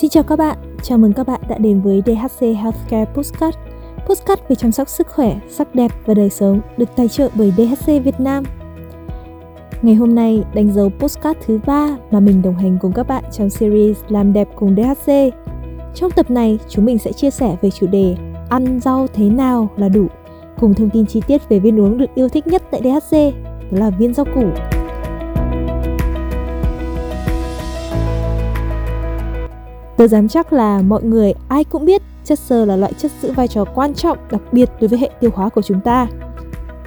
Xin chào các bạn, chào mừng các bạn đã đến với DHC Healthcare Postcard. Postcard về chăm sóc sức khỏe, sắc đẹp và đời sống được tài trợ bởi DHC Việt Nam. Ngày hôm nay đánh dấu postcard thứ ba mà mình đồng hành cùng các bạn trong series Làm đẹp cùng DHC Trong tập này, chúng mình sẽ chia sẻ về chủ đề Ăn rau thế nào là đủ cùng thông tin chi tiết về viên uống được yêu thích nhất tại DHC, đó là viên rau củ. Tôi dám chắc là mọi người ai cũng biết chất xơ là loại chất giữ vai trò quan trọng đặc biệt đối với hệ tiêu hóa của chúng ta.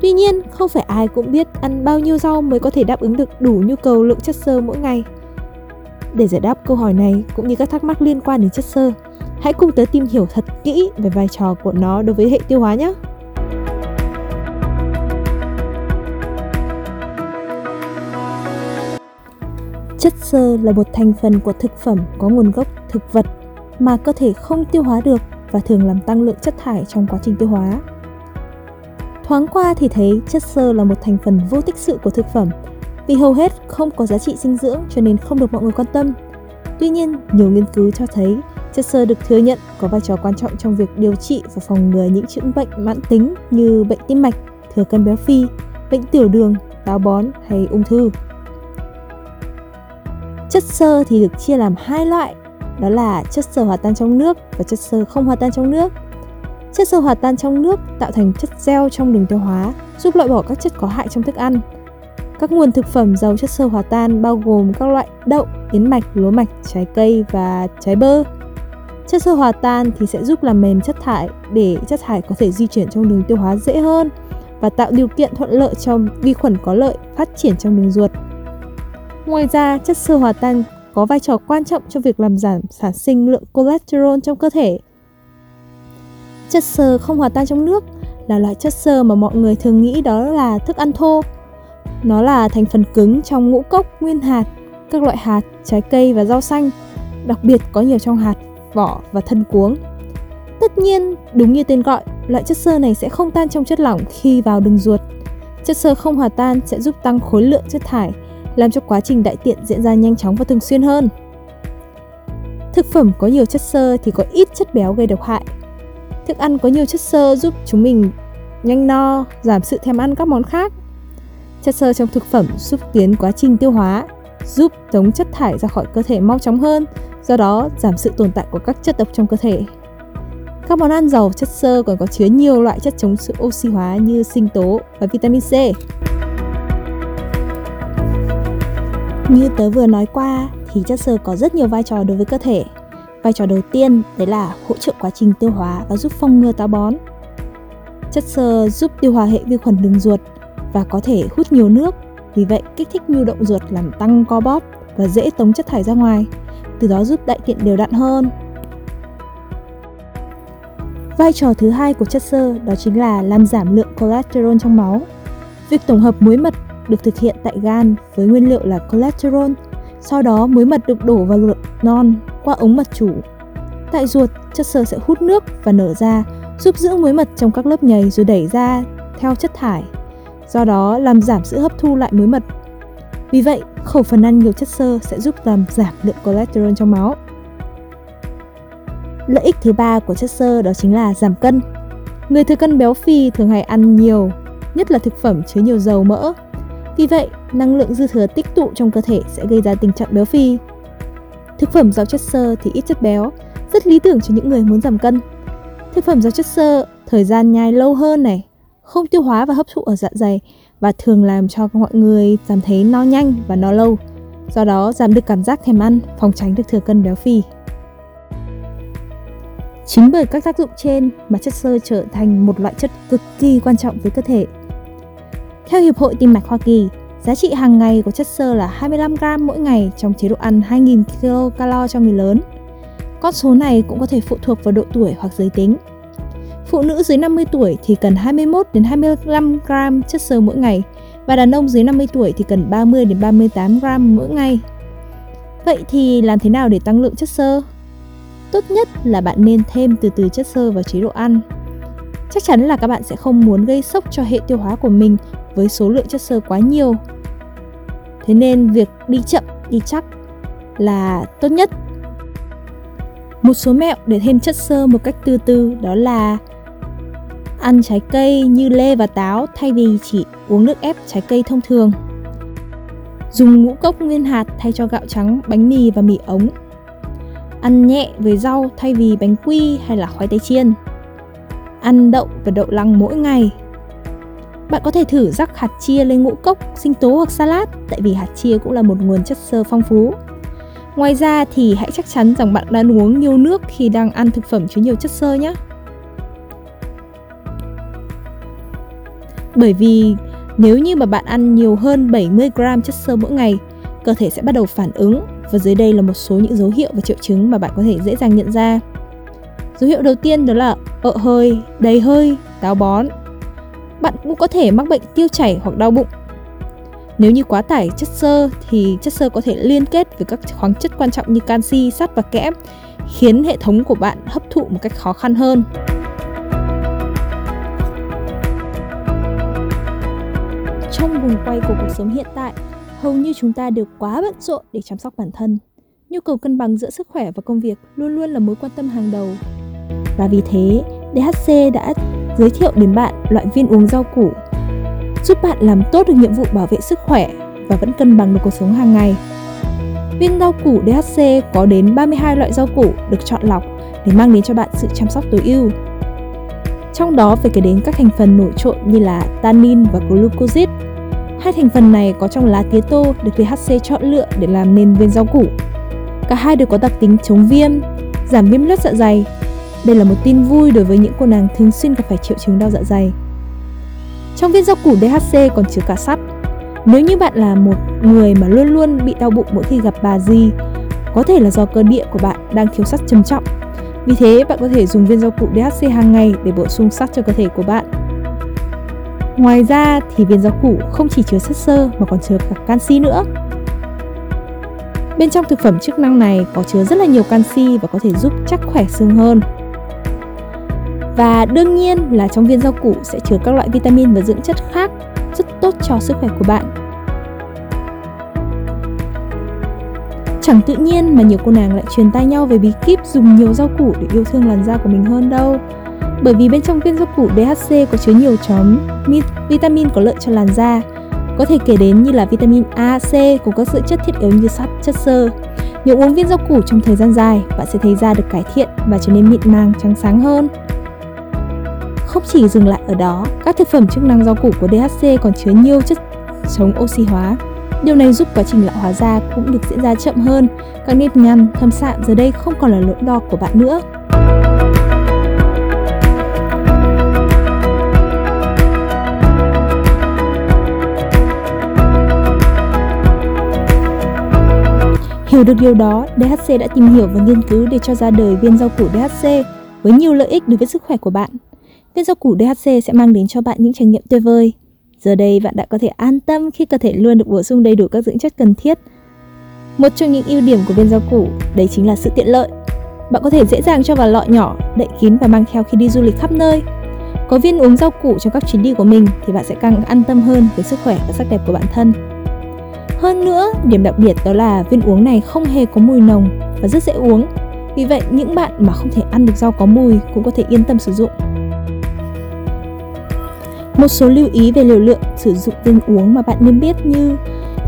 Tuy nhiên, không phải ai cũng biết ăn bao nhiêu rau mới có thể đáp ứng được đủ nhu cầu lượng chất xơ mỗi ngày. Để giải đáp câu hỏi này cũng như các thắc mắc liên quan đến chất xơ, hãy cùng tới tìm hiểu thật kỹ về vai trò của nó đối với hệ tiêu hóa nhé. Chất xơ là một thành phần của thực phẩm có nguồn gốc thực vật mà cơ thể không tiêu hóa được và thường làm tăng lượng chất thải trong quá trình tiêu hóa. Thoáng qua thì thấy chất xơ là một thành phần vô tích sự của thực phẩm vì hầu hết không có giá trị dinh dưỡng cho nên không được mọi người quan tâm. Tuy nhiên, nhiều nghiên cứu cho thấy chất xơ được thừa nhận có vai trò quan trọng trong việc điều trị và phòng ngừa những chứng bệnh mãn tính như bệnh tim mạch, thừa cân béo phì, bệnh tiểu đường, táo bón hay ung thư. Chất xơ thì được chia làm hai loại, đó là chất xơ hòa tan trong nước và chất xơ không hòa tan trong nước. Chất xơ hòa tan trong nước tạo thành chất gel trong đường tiêu hóa, giúp loại bỏ các chất có hại trong thức ăn. Các nguồn thực phẩm giàu chất xơ hòa tan bao gồm các loại đậu, yến mạch, lúa mạch, trái cây và trái bơ. Chất xơ hòa tan thì sẽ giúp làm mềm chất thải để chất thải có thể di chuyển trong đường tiêu hóa dễ hơn và tạo điều kiện thuận lợi cho vi khuẩn có lợi phát triển trong đường ruột. Ngoài ra, chất xơ hòa tan có vai trò quan trọng cho việc làm giảm sản sinh lượng cholesterol trong cơ thể. Chất xơ không hòa tan trong nước là loại chất xơ mà mọi người thường nghĩ đó là thức ăn thô. Nó là thành phần cứng trong ngũ cốc, nguyên hạt, các loại hạt, trái cây và rau xanh, đặc biệt có nhiều trong hạt, vỏ và thân cuống. Tất nhiên, đúng như tên gọi, loại chất xơ này sẽ không tan trong chất lỏng khi vào đường ruột. Chất xơ không hòa tan sẽ giúp tăng khối lượng chất thải làm cho quá trình đại tiện diễn ra nhanh chóng và thường xuyên hơn. Thực phẩm có nhiều chất xơ thì có ít chất béo gây độc hại. Thức ăn có nhiều chất xơ giúp chúng mình nhanh no, giảm sự thèm ăn các món khác. Chất xơ trong thực phẩm giúp tiến quá trình tiêu hóa, giúp tống chất thải ra khỏi cơ thể mau chóng hơn, do đó giảm sự tồn tại của các chất độc trong cơ thể. Các món ăn giàu chất xơ còn có chứa nhiều loại chất chống sự oxy hóa như sinh tố và vitamin C. Như tớ vừa nói qua thì chất xơ có rất nhiều vai trò đối với cơ thể. Vai trò đầu tiên đấy là hỗ trợ quá trình tiêu hóa và giúp phòng ngừa táo bón. Chất xơ giúp tiêu hóa hệ vi khuẩn đường ruột và có thể hút nhiều nước, vì vậy kích thích nhu động ruột làm tăng co bóp và dễ tống chất thải ra ngoài, từ đó giúp đại tiện đều đặn hơn. Vai trò thứ hai của chất xơ đó chính là làm giảm lượng cholesterol trong máu. Việc tổng hợp muối mật được thực hiện tại gan với nguyên liệu là cholesterol. Sau đó muối mật được đổ vào ruột non qua ống mật chủ. Tại ruột, chất xơ sẽ hút nước và nở ra, giúp giữ muối mật trong các lớp nhầy rồi đẩy ra theo chất thải. Do đó làm giảm sự hấp thu lại muối mật. Vì vậy, khẩu phần ăn nhiều chất xơ sẽ giúp làm giảm lượng cholesterol trong máu. Lợi ích thứ ba của chất xơ đó chính là giảm cân. Người thừa cân béo phì thường hay ăn nhiều, nhất là thực phẩm chứa nhiều dầu mỡ, vì vậy, năng lượng dư thừa tích tụ trong cơ thể sẽ gây ra tình trạng béo phì. Thực phẩm giàu chất xơ thì ít chất béo, rất lý tưởng cho những người muốn giảm cân. Thực phẩm giàu chất xơ thời gian nhai lâu hơn này, không tiêu hóa và hấp thụ ở dạ dày và thường làm cho mọi người cảm thấy no nhanh và no lâu. Do đó giảm được cảm giác thèm ăn, phòng tránh được thừa cân béo phì. Chính bởi các tác dụng trên mà chất xơ trở thành một loại chất cực kỳ quan trọng với cơ thể theo Hiệp hội Tim mạch Hoa Kỳ, giá trị hàng ngày của chất xơ là 25 gram mỗi ngày trong chế độ ăn 2.000 kcal cho người lớn. Con số này cũng có thể phụ thuộc vào độ tuổi hoặc giới tính. Phụ nữ dưới 50 tuổi thì cần 21 đến 25 gram chất xơ mỗi ngày và đàn ông dưới 50 tuổi thì cần 30 đến 38 gram mỗi ngày. Vậy thì làm thế nào để tăng lượng chất xơ? Tốt nhất là bạn nên thêm từ từ chất xơ vào chế độ ăn. Chắc chắn là các bạn sẽ không muốn gây sốc cho hệ tiêu hóa của mình với số lượng chất xơ quá nhiều. Thế nên việc đi chậm, đi chắc là tốt nhất. Một số mẹo để thêm chất xơ một cách từ từ đó là ăn trái cây như lê và táo thay vì chỉ uống nước ép trái cây thông thường. Dùng ngũ cốc nguyên hạt thay cho gạo trắng, bánh mì và mì ống. Ăn nhẹ với rau thay vì bánh quy hay là khoai tây chiên. Ăn đậu và đậu lăng mỗi ngày. Bạn có thể thử rắc hạt chia lên ngũ cốc, sinh tố hoặc salad tại vì hạt chia cũng là một nguồn chất xơ phong phú. Ngoài ra thì hãy chắc chắn rằng bạn đang uống nhiều nước khi đang ăn thực phẩm chứa nhiều chất xơ nhé. Bởi vì nếu như mà bạn ăn nhiều hơn 70 gram chất xơ mỗi ngày, cơ thể sẽ bắt đầu phản ứng và dưới đây là một số những dấu hiệu và triệu chứng mà bạn có thể dễ dàng nhận ra. Dấu hiệu đầu tiên đó là ợ hơi, đầy hơi, táo bón. Bạn cũng có thể mắc bệnh tiêu chảy hoặc đau bụng. Nếu như quá tải chất xơ thì chất xơ có thể liên kết với các khoáng chất quan trọng như canxi, sắt và kẽm, khiến hệ thống của bạn hấp thụ một cách khó khăn hơn. Trong vùng quay của cuộc sống hiện tại, hầu như chúng ta đều quá bận rộn để chăm sóc bản thân. Nhu cầu cân bằng giữa sức khỏe và công việc luôn luôn là mối quan tâm hàng đầu. Và vì thế, DHC đã giới thiệu đến bạn loại viên uống rau củ giúp bạn làm tốt được nhiệm vụ bảo vệ sức khỏe và vẫn cân bằng được cuộc sống hàng ngày. Viên rau củ DHC có đến 32 loại rau củ được chọn lọc để mang đến cho bạn sự chăm sóc tối ưu. Trong đó phải kể đến các thành phần nổi trội như là tannin và glucosid Hai thành phần này có trong lá tía tô được DHC chọn lựa để làm nên viên rau củ. Cả hai đều có đặc tính chống viêm, giảm viêm lết dạ dày. Đây là một tin vui đối với những cô nàng thường xuyên gặp phải triệu chứng đau dạ dày. Trong viên rau củ DHC còn chứa cả sắt. Nếu như bạn là một người mà luôn luôn bị đau bụng mỗi khi gặp bà gì, có thể là do cơ địa của bạn đang thiếu sắt trầm trọng vì thế, bạn có thể dùng viên rau củ DHC hàng ngày để bổ sung sắt cho cơ thể của bạn. Ngoài ra thì viên rau củ không chỉ chứa sắt xơ mà còn chứa cả canxi nữa. Bên trong thực phẩm chức năng này có chứa rất là nhiều canxi và có thể giúp chắc khỏe xương hơn. Và đương nhiên là trong viên rau củ sẽ chứa các loại vitamin và dưỡng chất khác rất tốt cho sức khỏe của bạn. Chẳng tự nhiên mà nhiều cô nàng lại truyền tay nhau về bí kíp dùng nhiều rau củ để yêu thương làn da của mình hơn đâu. Bởi vì bên trong viên rau củ DHC có chứa nhiều chóm vitamin có lợi cho làn da. Có thể kể đến như là vitamin A, C cùng các dưỡng chất thiết yếu như sắt, chất xơ. Nếu uống viên rau củ trong thời gian dài, bạn sẽ thấy da được cải thiện và trở nên mịn màng, trắng sáng hơn. Không chỉ dừng lại ở đó, các thực phẩm chức năng rau củ của DHC còn chứa nhiều chất chống oxy hóa, Điều này giúp quá trình lão hóa da cũng được diễn ra chậm hơn, các nếp nhăn, thâm sạm giờ đây không còn là nỗi đo của bạn nữa. Hiểu được điều đó, DHC đã tìm hiểu và nghiên cứu để cho ra đời viên rau củ DHC với nhiều lợi ích đối với sức khỏe của bạn. Viên rau củ DHC sẽ mang đến cho bạn những trải nghiệm tuyệt vời. Giờ đây bạn đã có thể an tâm khi cơ thể luôn được bổ sung đầy đủ các dưỡng chất cần thiết. Một trong những ưu điểm của viên rau củ đấy chính là sự tiện lợi. Bạn có thể dễ dàng cho vào lọ nhỏ, đậy kín và mang theo khi đi du lịch khắp nơi. Có viên uống rau củ trong các chuyến đi của mình thì bạn sẽ càng an tâm hơn với sức khỏe và sắc đẹp của bản thân. Hơn nữa, điểm đặc biệt đó là viên uống này không hề có mùi nồng và rất dễ uống. Vì vậy, những bạn mà không thể ăn được rau có mùi cũng có thể yên tâm sử dụng. Một số lưu ý về liều lượng sử dụng viên uống mà bạn nên biết như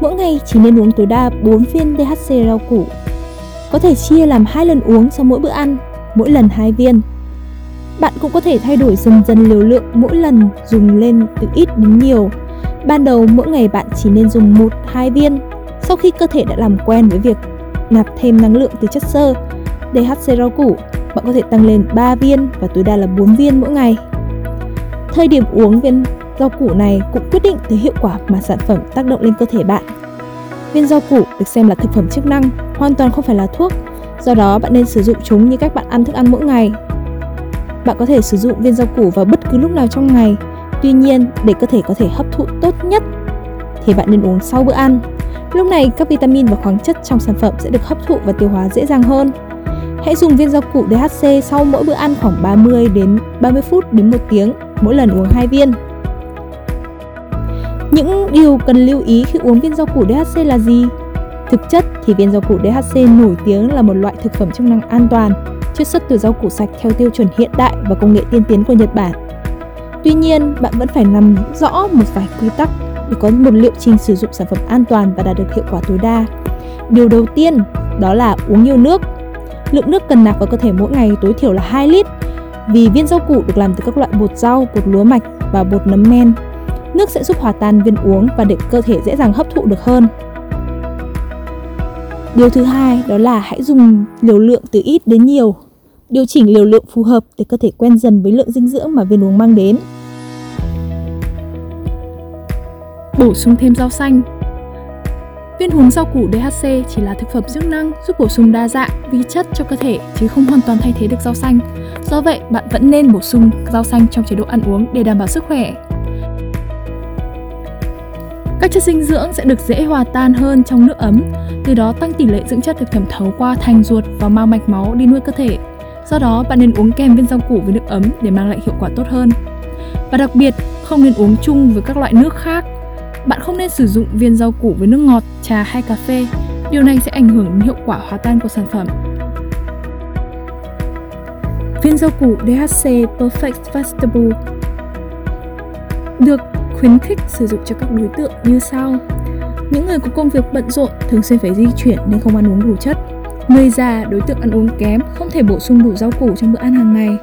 mỗi ngày chỉ nên uống tối đa 4 viên DHC rau củ. Có thể chia làm hai lần uống sau mỗi bữa ăn, mỗi lần 2 viên. Bạn cũng có thể thay đổi dần dần liều lượng mỗi lần dùng lên từ ít đến nhiều. Ban đầu mỗi ngày bạn chỉ nên dùng 1-2 viên. Sau khi cơ thể đã làm quen với việc nạp thêm năng lượng từ chất xơ, DHC rau củ, bạn có thể tăng lên 3 viên và tối đa là 4 viên mỗi ngày. Thời điểm uống viên rau củ này cũng quyết định tới hiệu quả mà sản phẩm tác động lên cơ thể bạn. Viên rau củ được xem là thực phẩm chức năng, hoàn toàn không phải là thuốc, do đó bạn nên sử dụng chúng như cách bạn ăn thức ăn mỗi ngày. Bạn có thể sử dụng viên rau củ vào bất cứ lúc nào trong ngày, tuy nhiên để cơ thể có thể hấp thụ tốt nhất thì bạn nên uống sau bữa ăn. Lúc này các vitamin và khoáng chất trong sản phẩm sẽ được hấp thụ và tiêu hóa dễ dàng hơn. Hãy dùng viên rau củ DHC sau mỗi bữa ăn khoảng 30 đến 30 phút đến 1 tiếng mỗi lần uống 2 viên. Những điều cần lưu ý khi uống viên rau củ DHC là gì? Thực chất thì viên rau củ DHC nổi tiếng là một loại thực phẩm chức năng an toàn, chiết xuất từ rau củ sạch theo tiêu chuẩn hiện đại và công nghệ tiên tiến của Nhật Bản. Tuy nhiên, bạn vẫn phải nắm rõ một vài quy tắc để có một liệu trình sử dụng sản phẩm an toàn và đạt được hiệu quả tối đa. Điều đầu tiên đó là uống nhiều nước. Lượng nước cần nạp vào cơ thể mỗi ngày tối thiểu là 2 lít vì viên rau củ được làm từ các loại bột rau, bột lúa mạch và bột nấm men. Nước sẽ giúp hòa tan viên uống và để cơ thể dễ dàng hấp thụ được hơn. Điều thứ hai đó là hãy dùng liều lượng từ ít đến nhiều. Điều chỉnh liều lượng phù hợp để cơ thể quen dần với lượng dinh dưỡng mà viên uống mang đến. Bổ sung thêm rau xanh Viên uống rau củ DHC chỉ là thực phẩm chức năng giúp bổ sung đa dạng vi chất cho cơ thể chứ không hoàn toàn thay thế được rau xanh. Do vậy, bạn vẫn nên bổ sung rau xanh trong chế độ ăn uống để đảm bảo sức khỏe. Các chất dinh dưỡng sẽ được dễ hòa tan hơn trong nước ấm, từ đó tăng tỷ lệ dưỡng chất được thẩm thấu qua thành ruột và mang mạch máu đi nuôi cơ thể. Do đó, bạn nên uống kèm viên rau củ với nước ấm để mang lại hiệu quả tốt hơn. Và đặc biệt, không nên uống chung với các loại nước khác. Bạn không nên sử dụng viên rau củ với nước ngọt, trà hay cà phê. Điều này sẽ ảnh hưởng đến hiệu quả hòa tan của sản phẩm. Viên rau củ DHC Perfect Vegetable được khuyến khích sử dụng cho các đối tượng như sau. Những người có công việc bận rộn thường xuyên phải di chuyển nên không ăn uống đủ chất. Người già, đối tượng ăn uống kém, không thể bổ sung đủ rau củ trong bữa ăn hàng ngày.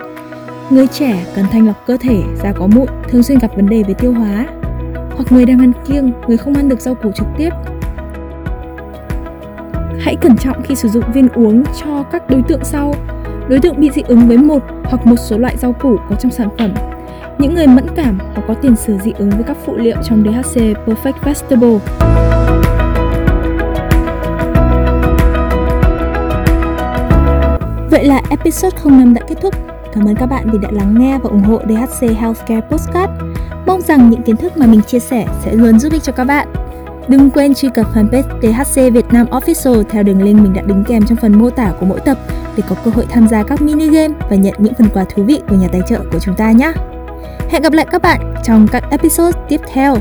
Người trẻ cần thanh lọc cơ thể, da có mụn, thường xuyên gặp vấn đề về tiêu hóa. Hoặc người đang ăn kiêng, người không ăn được rau củ trực tiếp. Hãy cẩn trọng khi sử dụng viên uống cho các đối tượng sau. Đối tượng bị dị ứng với một hoặc một số loại rau củ có trong sản phẩm những người mẫn cảm hoặc có tiền sử dị ứng với các phụ liệu trong DHC Perfect Vegetable. Vậy là episode 05 đã kết thúc. Cảm ơn các bạn vì đã lắng nghe và ủng hộ DHC Healthcare Postcard. Mong rằng những kiến thức mà mình chia sẻ sẽ luôn giúp ích cho các bạn. Đừng quên truy cập fanpage THC Việt Nam Official theo đường link mình đã đính kèm trong phần mô tả của mỗi tập để có cơ hội tham gia các mini game và nhận những phần quà thú vị của nhà tài trợ của chúng ta nhé. Hẹn gặp lại các bạn trong các episode tiếp theo.